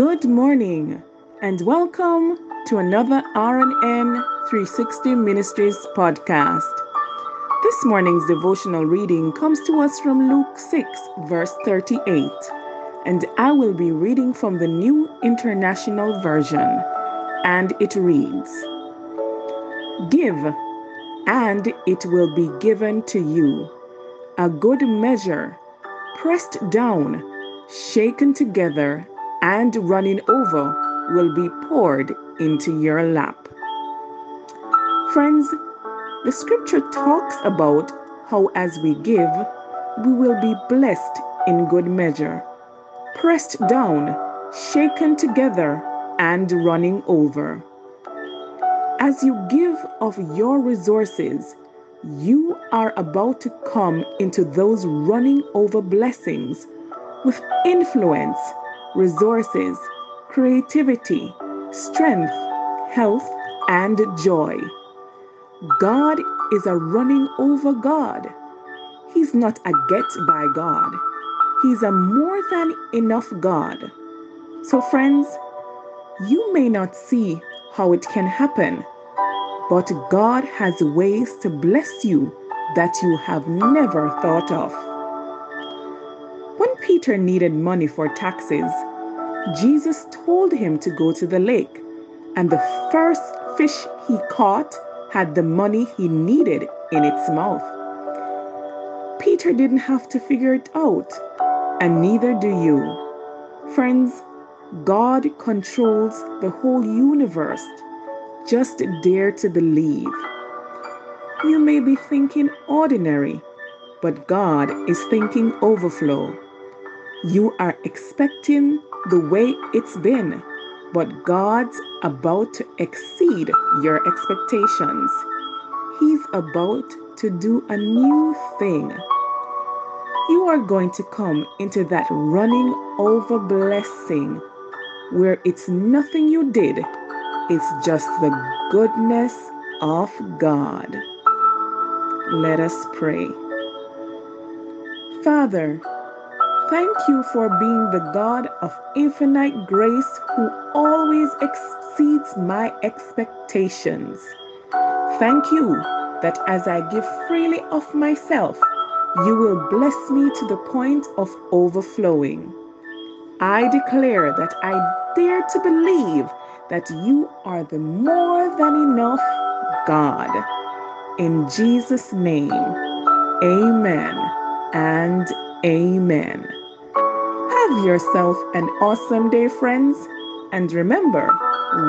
Good morning and welcome to another RNN 360 Ministries podcast. This morning's devotional reading comes to us from Luke 6, verse 38, and I will be reading from the New International Version, and it reads Give, and it will be given to you, a good measure, pressed down, shaken together, and running over will be poured into your lap. Friends, the scripture talks about how as we give, we will be blessed in good measure, pressed down, shaken together, and running over. As you give of your resources, you are about to come into those running over blessings with influence resources, creativity, strength, health, and joy. God is a running over God. He's not a get by God. He's a more than enough God. So, friends, you may not see how it can happen, but God has ways to bless you that you have never thought of. When Peter needed money for taxes, Jesus told him to go to the lake, and the first fish he caught had the money he needed in its mouth. Peter didn't have to figure it out, and neither do you. Friends, God controls the whole universe. Just dare to believe. You may be thinking ordinary, but God is thinking overflow. You are expecting the way it's been, but God's about to exceed your expectations. He's about to do a new thing. You are going to come into that running over blessing where it's nothing you did, it's just the goodness of God. Let us pray. Father, Thank you for being the God of infinite grace who always exceeds my expectations. Thank you that as I give freely of myself, you will bless me to the point of overflowing. I declare that I dare to believe that you are the more than enough God. In Jesus' name, amen and amen. Have yourself an awesome day, friends. And remember,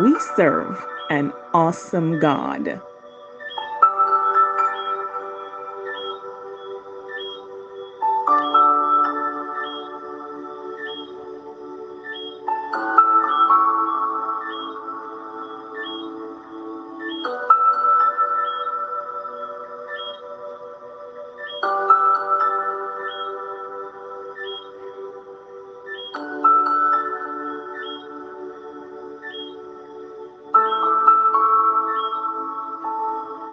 we serve an awesome God.